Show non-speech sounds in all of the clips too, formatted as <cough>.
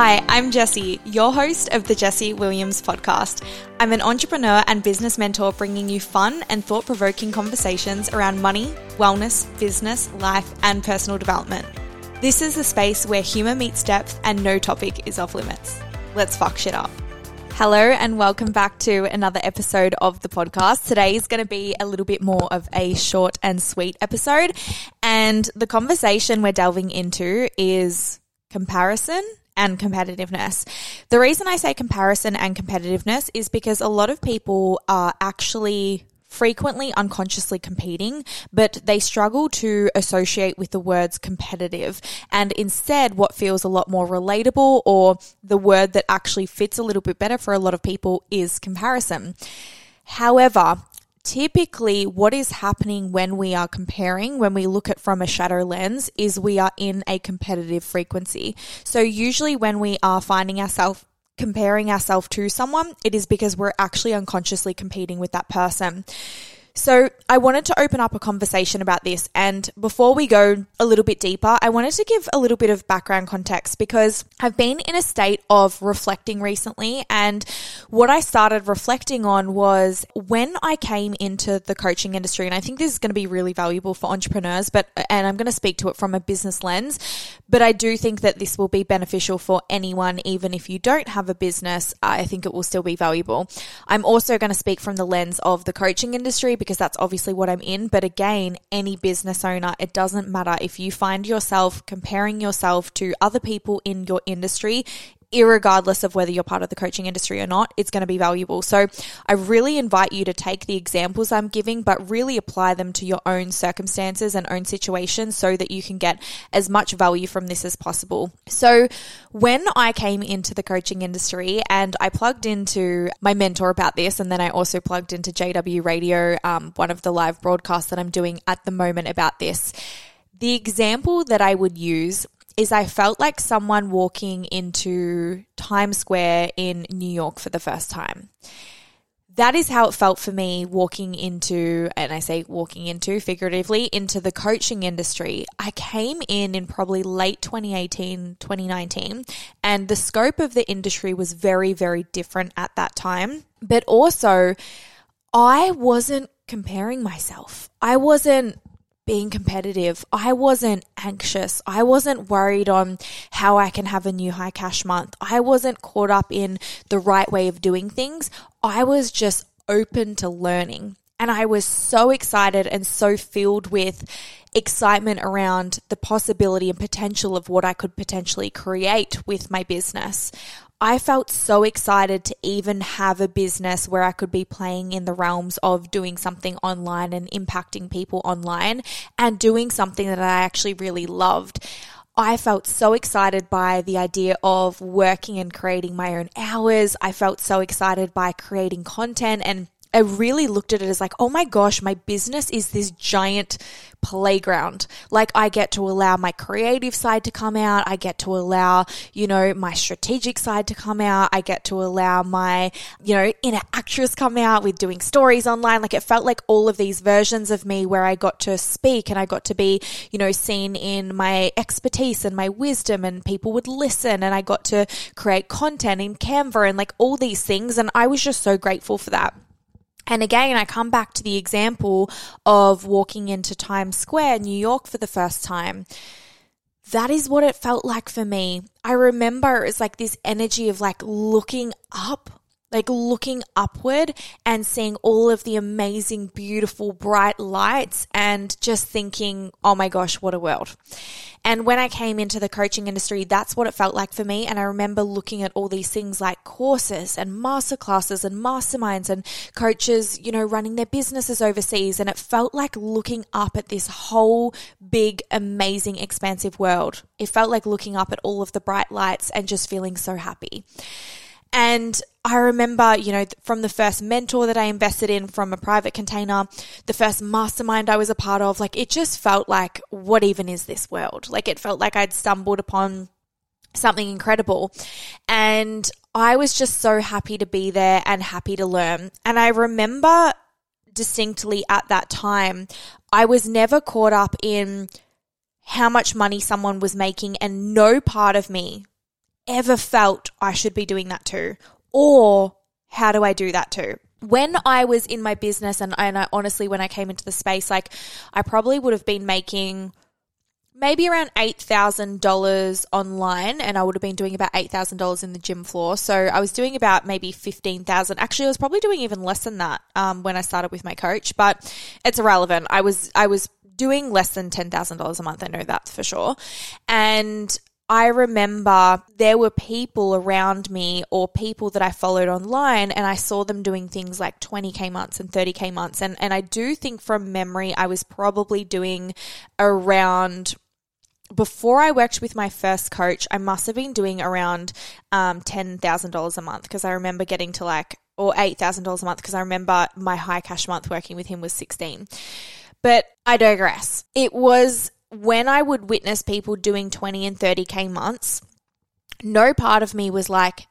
Hi, I'm Jessie, your host of the Jessie Williams podcast. I'm an entrepreneur and business mentor bringing you fun and thought provoking conversations around money, wellness, business, life, and personal development. This is the space where humour meets depth and no topic is off limits. Let's fuck shit up. Hello, and welcome back to another episode of the podcast. Today is going to be a little bit more of a short and sweet episode. And the conversation we're delving into is comparison and competitiveness. The reason I say comparison and competitiveness is because a lot of people are actually frequently unconsciously competing, but they struggle to associate with the words competitive. And instead, what feels a lot more relatable or the word that actually fits a little bit better for a lot of people is comparison. However, typically what is happening when we are comparing, when we look at from a shadow lens, is we are in a competitive frequency. So usually when we are finding ourselves comparing ourselves to someone, it is because we're actually unconsciously competing with that person. So I wanted to open up a conversation about this. And before we go a little bit deeper, I wanted to give a little bit of background context because I've been in a state of reflecting recently. And what I started reflecting on was when I came into the coaching industry, and I think this is going to be really valuable for entrepreneurs, but, and I'm going to speak to it from a business lens, but I do think that this will be beneficial for anyone, even if you don't have a business. I think it will still be valuable. I'm also going to speak from the lens of the coaching industry because that's obviously what I'm in. But again, any business owner, it doesn't matter if you find yourself comparing yourself to other people in your industry, irregardless of whether you're part of the coaching industry or not, it's going to be valuable. So I really invite you to take the examples I'm giving, but really apply them to your own circumstances and own situations so that you can get as much value from this as possible. So when I came into the coaching industry and I plugged into my mentor about this, and then I also plugged into JW Radio, um, one of the live broadcasts that I'm doing at the moment about this. The example that I would use is I felt like someone walking into Times Square in New York for the first time. That is how it felt for me walking into, and I say walking into figuratively, into the coaching industry. I came in in probably late 2018, 2019, and the scope of the industry was very, very different at that time. But also, I wasn't comparing myself. I wasn't being competitive. I wasn't anxious. I wasn't worried on how I can have a new high cash month. I wasn't caught up in the right way of doing things. I was just open to learning. And I was so excited and so filled with excitement around the possibility and potential of what I could potentially create with my business. I felt so excited to even have a business where I could be playing in the realms of doing something online and impacting people online and doing something that I actually really loved. I felt so excited by the idea of working and creating my own hours. I felt so excited by creating content and I really looked at it as like, oh my gosh, my business is this giant playground. Like I get to allow my creative side to come out. I get to allow, you know, my strategic side to come out. I get to allow my, you know, inner actress come out with doing stories online. Like it felt like all of these versions of me where I got to speak and I got to be, you know, seen in my expertise and my wisdom and people would listen and I got to create content in Canva and like all these things. And I was just so grateful for that. And again, I come back to the example of walking into Times Square, New York for the first time. That is what it felt like for me. I remember it was like this energy of like looking up like looking upward and seeing all of the amazing, beautiful, bright lights and just thinking, oh my gosh, what a world. And when I came into the coaching industry, that's what it felt like for me. And I remember looking at all these things like courses and masterclasses and masterminds and coaches, you know, running their businesses overseas. And it felt like looking up at this whole big, amazing, expansive world. It felt like looking up at all of the bright lights and just feeling so happy. And I remember, you know, from the first mentor that I invested in from a private container, the first mastermind I was a part of, like it just felt like, what even is this world? Like it felt like I'd stumbled upon something incredible. And I was just so happy to be there and happy to learn. And I remember distinctly at that time, I was never caught up in how much money someone was making and no part of me ever felt I should be doing that too? Or how do I do that too? When I was in my business and, and I honestly, when I came into the space, like I probably would have been making maybe around $8,000 online and I would have been doing about $8,000 in the gym floor. So I was doing about maybe 15,000. Actually, I was probably doing even less than that um, when I started with my coach, but it's irrelevant. I was, I was doing less than $10,000 a month. I know that for sure. And I remember there were people around me or people that I followed online and I saw them doing things like 20k months and 30k months and and I do think from memory I was probably doing around before I worked with my first coach, I must have been doing around um, $10,000 a month because I remember getting to like, or $8,000 a month because I remember my high cash month working with him was 16. But I digress. It was when I would witness people doing 20 and 30K months, no part of me was like,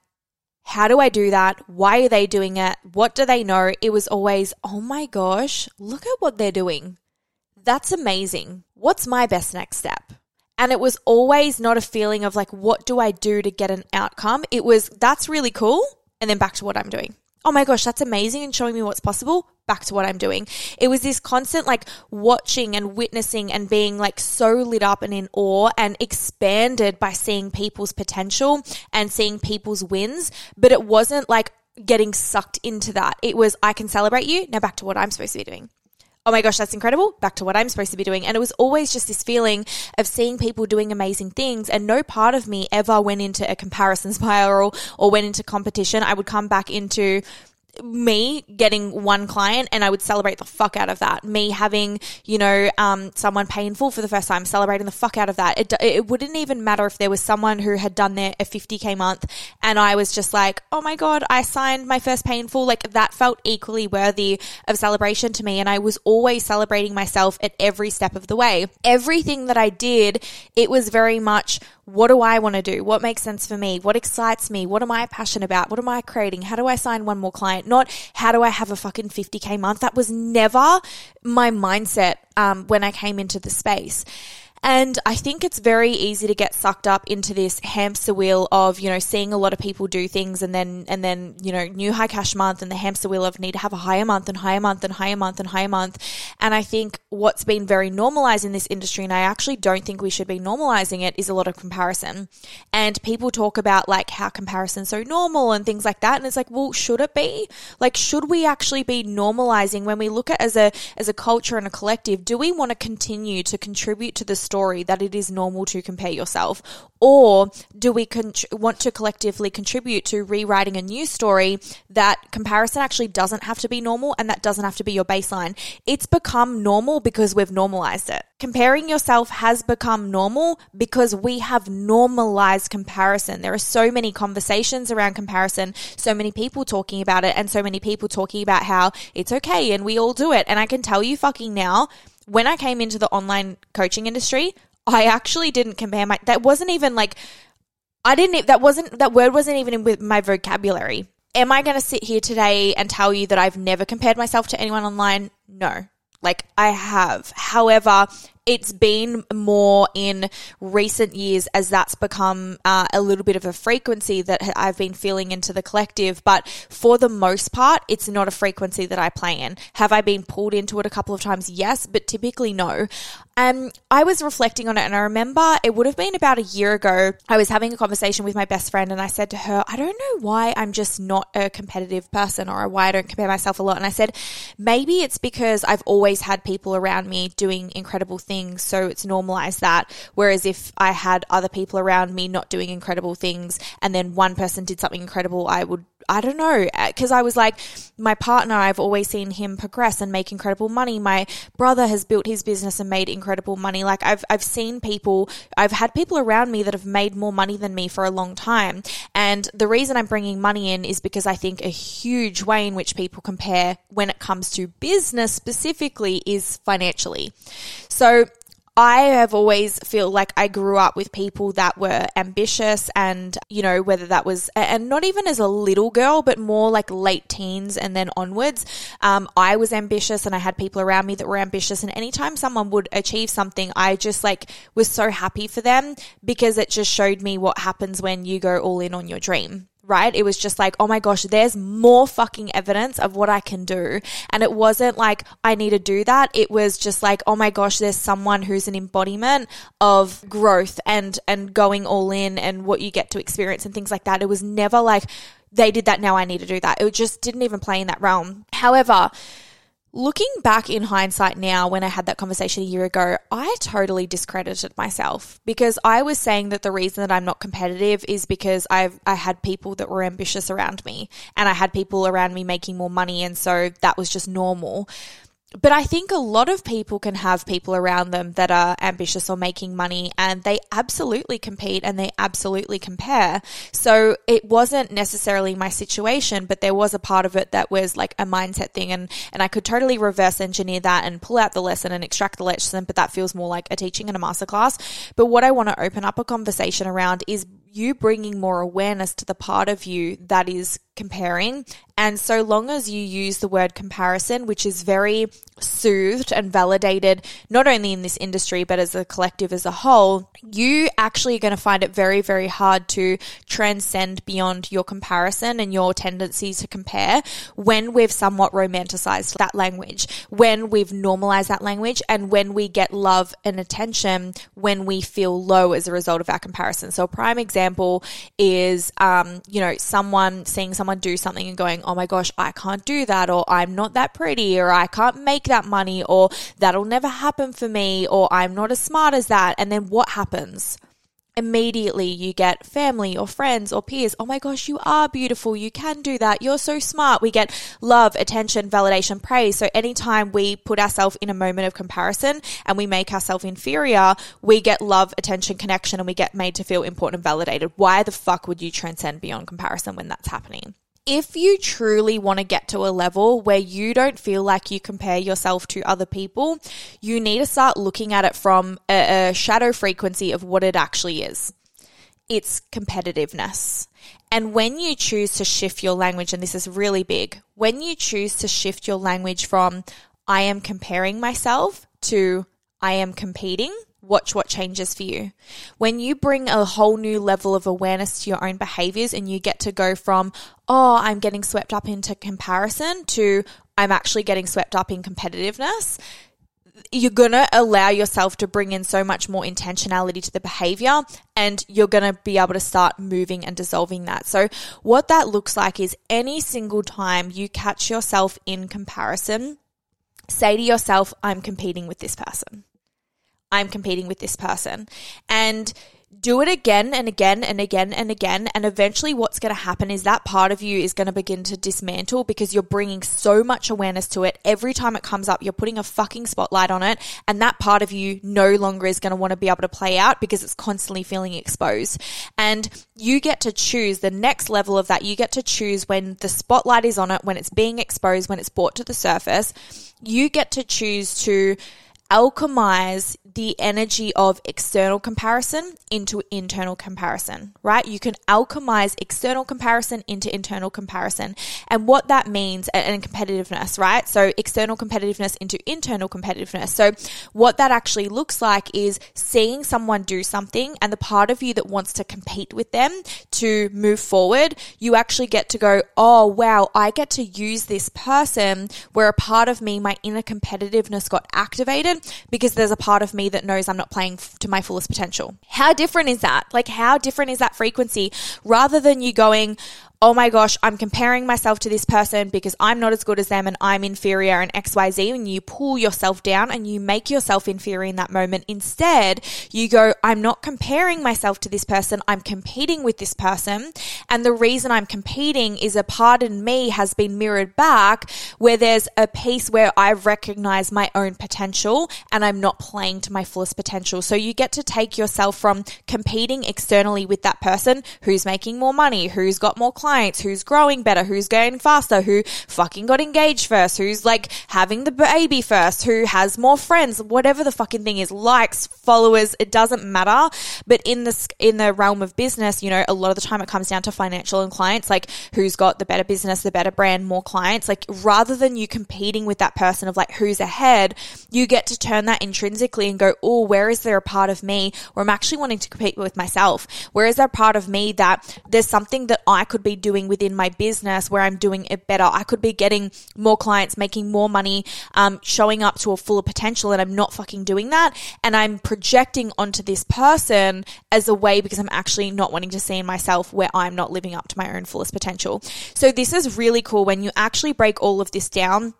how do I do that? Why are they doing it? What do they know? It was always, oh my gosh, look at what they're doing. That's amazing. What's my best next step? And it was always not a feeling of like, what do I do to get an outcome? It was, that's really cool. And then back to what I'm doing. Oh my gosh, that's amazing and showing me what's possible. Back to what I'm doing. It was this constant like watching and witnessing and being like so lit up and in awe and expanded by seeing people's potential and seeing people's wins. But it wasn't like getting sucked into that. It was, I can celebrate you. Now back to what I'm supposed to be doing oh my gosh, that's incredible. Back to what I'm supposed to be doing. And it was always just this feeling of seeing people doing amazing things. And no part of me ever went into a comparison <laughs> spiral or went into competition. I would come back into me getting one client and I would celebrate the fuck out of that. Me having, you know, um, someone paying full for the first time, celebrating the fuck out of that. It, it wouldn't even matter if there was someone who had done their a 50k month and I was just like, oh my God, I signed my first pay in full. Like that felt equally worthy of celebration to me. And I was always celebrating myself at every step of the way. Everything that I did, it was very much, what do I want to do? What makes sense for me? What excites me? What am I passionate about? What am I creating? How do I sign one more client? Not how do I have a fucking 50k month? That was never my mindset um, when I came into the space. And I think it's very easy to get sucked up into this hamster wheel of, you know, seeing a lot of people do things and then, and then, you know, new high cash month and the hamster wheel of need to have a higher month and higher month and higher month and higher month. And I think what's been very normalized in this industry, and I actually don't think we should be normalizing it, is a lot of comparison. And people talk about like how comparison's so normal and things like that. And it's like, well, should it be? Like, should we actually be normalizing when we look at as a, as a culture and a collective, do we want to continue to contribute to the story that it is normal to compare yourself? Or do we con- want to collectively contribute to rewriting a new story that comparison actually doesn't have to be normal and that doesn't have to be your baseline? It's become normal because we've normalized it. Comparing yourself has become normal because we have normalized comparison. There are so many conversations around comparison, so many people talking about it, and so many people talking about how it's okay and we all do it. And I can tell you fucking now, when I came into the online coaching industry, I actually didn't compare my, that wasn't even like, I didn't, that wasn't, that word wasn't even in with my vocabulary. Am I going to sit here today and tell you that I've never compared myself to anyone online? No. Like I have. However, it's been more in recent years as that's become uh, a little bit of a frequency that I've been feeling into the collective. But for the most part, it's not a frequency that I play in. Have I been pulled into it a couple of times? Yes, but typically no. Um, I was reflecting on it and I remember it would have been about a year ago. I was having a conversation with my best friend and I said to her, I don't know why I'm just not a competitive person or why I don't compare myself a lot. And I said, maybe it's because I've always had people around me doing incredible things. So it's normalized that. Whereas if I had other people around me not doing incredible things and then one person did something incredible, I would I don't know, uh, because I was like, my partner, I've always seen him progress and make incredible money. My brother has built his business and made incredible money. Like I've, I've seen people, I've had people around me that have made more money than me for a long time. And the reason I'm bringing money in is because I think a huge way in which people compare when it comes to business specifically is financially. So I have always feel like I grew up with people that were ambitious and, you know, whether that was, and not even as a little girl, but more like late teens and then onwards. Um, I was ambitious and I had people around me that were ambitious. And anytime someone would achieve something, I just like was so happy for them because it just showed me what happens when you go all in on your dream right? It was just like, oh my gosh, there's more fucking evidence of what I can do. And it wasn't like, I need to do that. It was just like, oh my gosh, there's someone who's an embodiment of growth and, and going all in and what you get to experience and things like that. It was never like, they did that, now I need to do that. It just didn't even play in that realm. However, Looking back in hindsight now, when I had that conversation a year ago, I totally discredited myself because I was saying that the reason that I'm not competitive is because I've I had people that were ambitious around me and I had people around me making more money and so that was just normal but I think a lot of people can have people around them that are ambitious or making money and they absolutely compete and they absolutely compare. So it wasn't necessarily my situation, but there was a part of it that was like a mindset thing and, and I could totally reverse engineer that and pull out the lesson and extract the lesson, but that feels more like a teaching and a masterclass. But what I want to open up a conversation around is you bringing more awareness to the part of you that is comparing. And so long as you use the word comparison, which is very soothed and validated, not only in this industry, but as a collective as a whole, you actually are going to find it very, very hard to transcend beyond your comparison and your tendency to compare when we've somewhat romanticized that language, when we've normalized that language, and when we get love and attention when we feel low as a result of our comparison. So a prime example is, um, you know, someone seeing someone someone do something and going, oh my gosh, I can't do that, or I'm not that pretty, or I can't make that money, or that'll never happen for me, or I'm not as smart as that. And then what happens? immediately you get family or friends or peers. Oh my gosh, you are beautiful. You can do that. You're so smart. We get love, attention, validation, praise. So anytime we put ourselves in a moment of comparison and we make ourselves inferior, we get love, attention, connection, and we get made to feel important and validated. Why the fuck would you transcend beyond comparison when that's happening? If you truly want to get to a level where you don't feel like you compare yourself to other people, you need to start looking at it from a, a shadow frequency of what it actually is. It's competitiveness. And when you choose to shift your language, and this is really big, when you choose to shift your language from I am comparing myself to I am competing, watch what changes for you. When you bring a whole new level of awareness to your own behaviors and you get to go from, oh, I'm getting swept up into comparison to I'm actually getting swept up in competitiveness, you're going to allow yourself to bring in so much more intentionality to the behavior and you're going to be able to start moving and dissolving that. So, what that looks like is any single time you catch yourself in comparison, say to yourself, I'm competing with this person. I'm competing with this person. And do it again and again and again and again. And eventually, what's going to happen is that part of you is going to begin to dismantle because you're bringing so much awareness to it. Every time it comes up, you're putting a fucking spotlight on it. And that part of you no longer is going to want to be able to play out because it's constantly feeling exposed. And you get to choose the next level of that. You get to choose when the spotlight is on it, when it's being exposed, when it's brought to the surface. You get to choose to alchemize the energy of external comparison into internal comparison, right? You can alchemize external comparison into internal comparison. And what that means and competitiveness, right? So external competitiveness into internal competitiveness. So what that actually looks like is seeing someone do something and the part of you that wants to compete with them to move forward, you actually get to go, oh wow, I get to use this person where a part of me, my inner competitiveness got activated because there's a part of me that knows I'm not playing to my fullest potential. How different is that? Like, how different is that frequency rather than you going, oh my gosh, I'm comparing myself to this person because I'm not as good as them and I'm inferior and XYZ. And you pull yourself down and you make yourself inferior in that moment. Instead, you go, I'm not comparing myself to this person. I'm competing with this person. And the reason I'm competing is a part in me has been mirrored back where there's a piece where I recognize my own potential and I'm not playing to my fullest potential. So you get to take yourself from competing externally with that person who's making more money, who's got more clients clients, who's growing better, who's going faster, who fucking got engaged first, who's like having the baby first, who has more friends, whatever the fucking thing is, likes, followers, it doesn't matter. But in this, in the realm of business, you know, a lot of the time it comes down to financial and clients, like who's got the better business, the better brand, more clients. Like rather than you competing with that person of like who's ahead, you get to turn that intrinsically and go, oh, where is there a part of me where I'm actually wanting to compete with myself? Where is there a part of me that there's something that I could be doing within my business where I'm doing it better? I could be getting more clients, making more money, um, showing up to a fuller potential, and I'm not fucking doing that. And I'm projecting onto this person as a way because I'm actually not wanting to see in myself where I'm not living up to my own fullest potential. So this is really cool when you actually break all of this down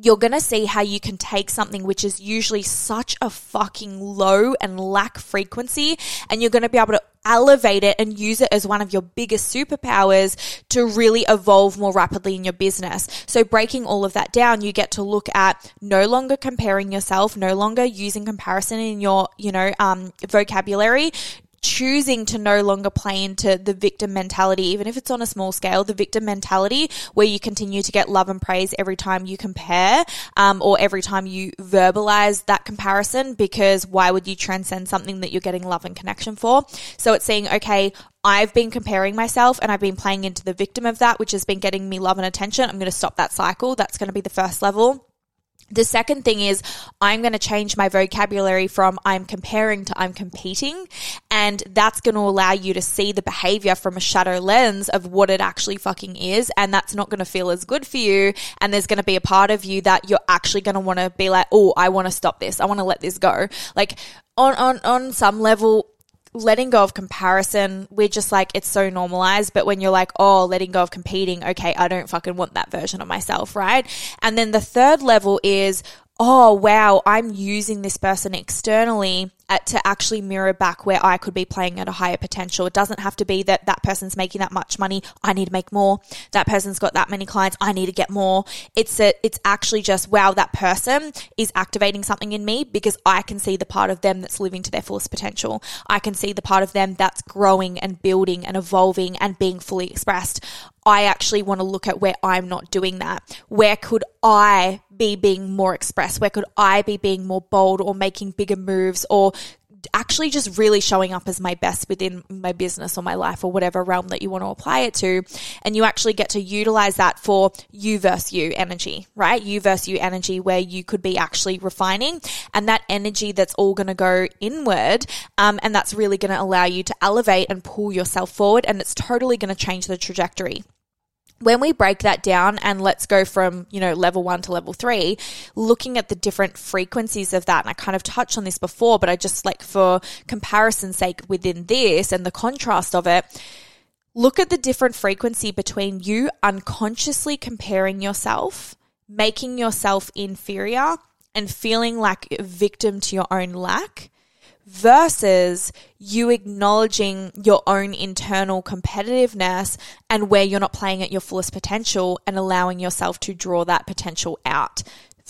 you're going to see how you can take something which is usually such a fucking low and lack frequency and you're going to be able to elevate it and use it as one of your biggest superpowers to really evolve more rapidly in your business. So breaking all of that down, you get to look at no longer comparing yourself, no longer using comparison in your, you know, um, vocabulary, choosing to no longer play into the victim mentality, even if it's on a small scale, the victim mentality where you continue to get love and praise every time you compare, um, or every time you verbalize that comparison, because why would you transcend something that you're getting love and connection for? So it's saying, okay, I've been comparing myself and I've been playing into the victim of that, which has been getting me love and attention. I'm going to stop that cycle. That's going to be the first level. The second thing is I'm going to change my vocabulary from I'm comparing to I'm competing. And that's going to allow you to see the behavior from a shadow lens of what it actually fucking is. And that's not going to feel as good for you. And there's going to be a part of you that you're actually going to want to be like, oh, I want to stop this. I want to let this go. Like on, on, on some level, letting go of comparison, we're just like, it's so normalized. But when you're like, oh, letting go of competing, okay, I don't fucking want that version of myself, right? And then the third level is, oh, wow, I'm using this person externally at, to actually mirror back where I could be playing at a higher potential. It doesn't have to be that that person's making that much money. I need to make more. That person's got that many clients. I need to get more. It's a, it's actually just, wow, that person is activating something in me because I can see the part of them that's living to their fullest potential. I can see the part of them that's growing and building and evolving and being fully expressed. I actually want to look at where I'm not doing that. Where could I be being more expressed? Where could I be being more bold or making bigger moves or actually just really showing up as my best within my business or my life or whatever realm that you want to apply it to. And you actually get to utilize that for you versus you energy, right? You versus you energy where you could be actually refining and that energy that's all going to go inward. Um, and that's really going to allow you to elevate and pull yourself forward. And it's totally going to change the trajectory when we break that down and let's go from, you know, level one to level three, looking at the different frequencies of that, and I kind of touched on this before, but I just like for comparison's sake within this and the contrast of it, look at the different frequency between you unconsciously comparing yourself, making yourself inferior, and feeling like a victim to your own lack versus you acknowledging your own internal competitiveness and where you're not playing at your fullest potential and allowing yourself to draw that potential out.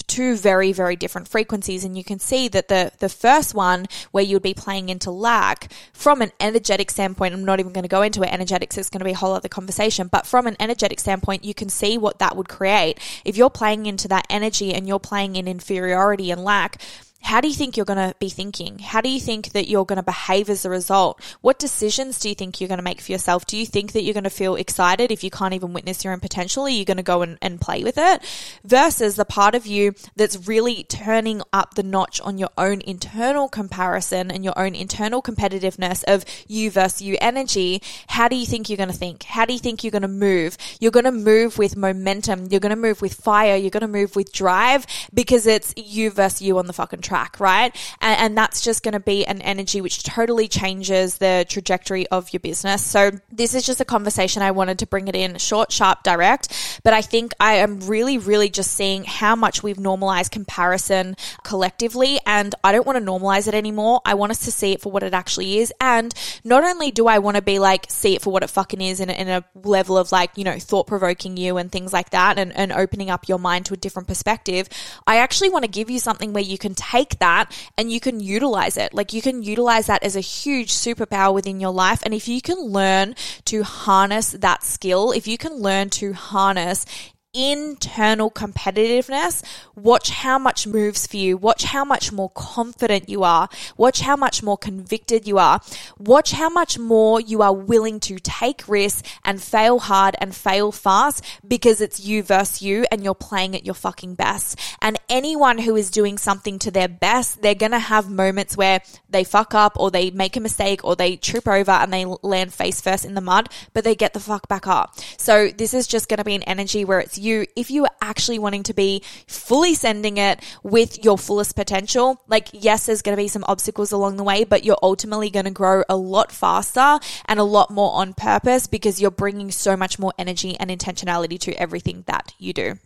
Two very very different frequencies. And you can see that the the first one where you would be playing into lack from an energetic standpoint I'm not even going to go into it energetics is going to be a whole other conversation but from an energetic standpoint you can see what that would create. If you're playing into that energy and you're playing in inferiority and lack how do you think you're going to be thinking? How do you think that you're going to behave as a result? What decisions do you think you're going to make for yourself? Do you think that you're going to feel excited if you can't even witness your own potential? Are you going to go and, and play with it? Versus the part of you that's really turning up the notch on your own internal comparison and your own internal competitiveness of you versus you energy. How do you think you're going to think? How do you think you're going to move? You're going to move with momentum. You're going to move with fire. You're going to move with drive because it's you versus you on the fucking track track, right? And, and that's just going to be an energy which totally changes the trajectory of your business. So this is just a conversation I wanted to bring it in short, sharp, direct. But I think I am really, really just seeing how much we've normalized comparison collectively. And I don't want to normalize it anymore. I want us to see it for what it actually is. And not only do I want to be like, see it for what it fucking is in a, in a level of like, you know, thought provoking you and things like that and, and opening up your mind to a different perspective. I actually want to give you something where you can take take that and you can utilize it. Like you can utilize that as a huge superpower within your life. And if you can learn to harness that skill, if you can learn to harness internal competitiveness, watch how much moves for you. Watch how much more confident you are. Watch how much more convicted you are. Watch how much more you are willing to take risks and fail hard and fail fast because it's you versus you and you're playing at your fucking best. And anyone who is doing something to their best, they're going to have moments where they fuck up or they make a mistake or they trip over and they land face first in the mud, but they get the fuck back up. So this is just going to be an energy where it's you, if you are actually wanting to be fully sending it with your fullest potential, like, yes, there's going to be some obstacles along the way, but you're ultimately going to grow a lot faster and a lot more on purpose because you're bringing so much more energy and intentionality to everything that you do.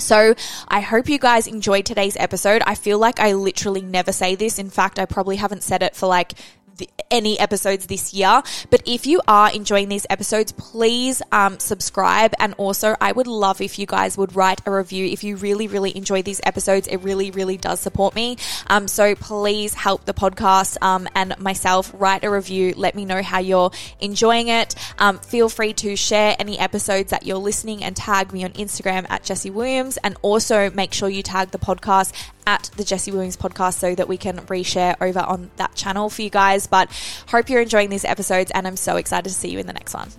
So I hope you guys enjoyed today's episode. I feel like I literally never say this. In fact, I probably haven't said it for like any episodes this year. But if you are enjoying these episodes, please um, subscribe. And also, I would love if you guys would write a review. If you really, really enjoy these episodes, it really, really does support me. Um, so please help the podcast um, and myself write a review. Let me know how you're enjoying it. Um, feel free to share any episodes that you're listening and tag me on Instagram at Jessie Williams. And also make sure you tag the podcast at the Jessie Williams podcast so that we can reshare over on that channel for you guys. But hope you're enjoying these episodes and I'm so excited to see you in the next one.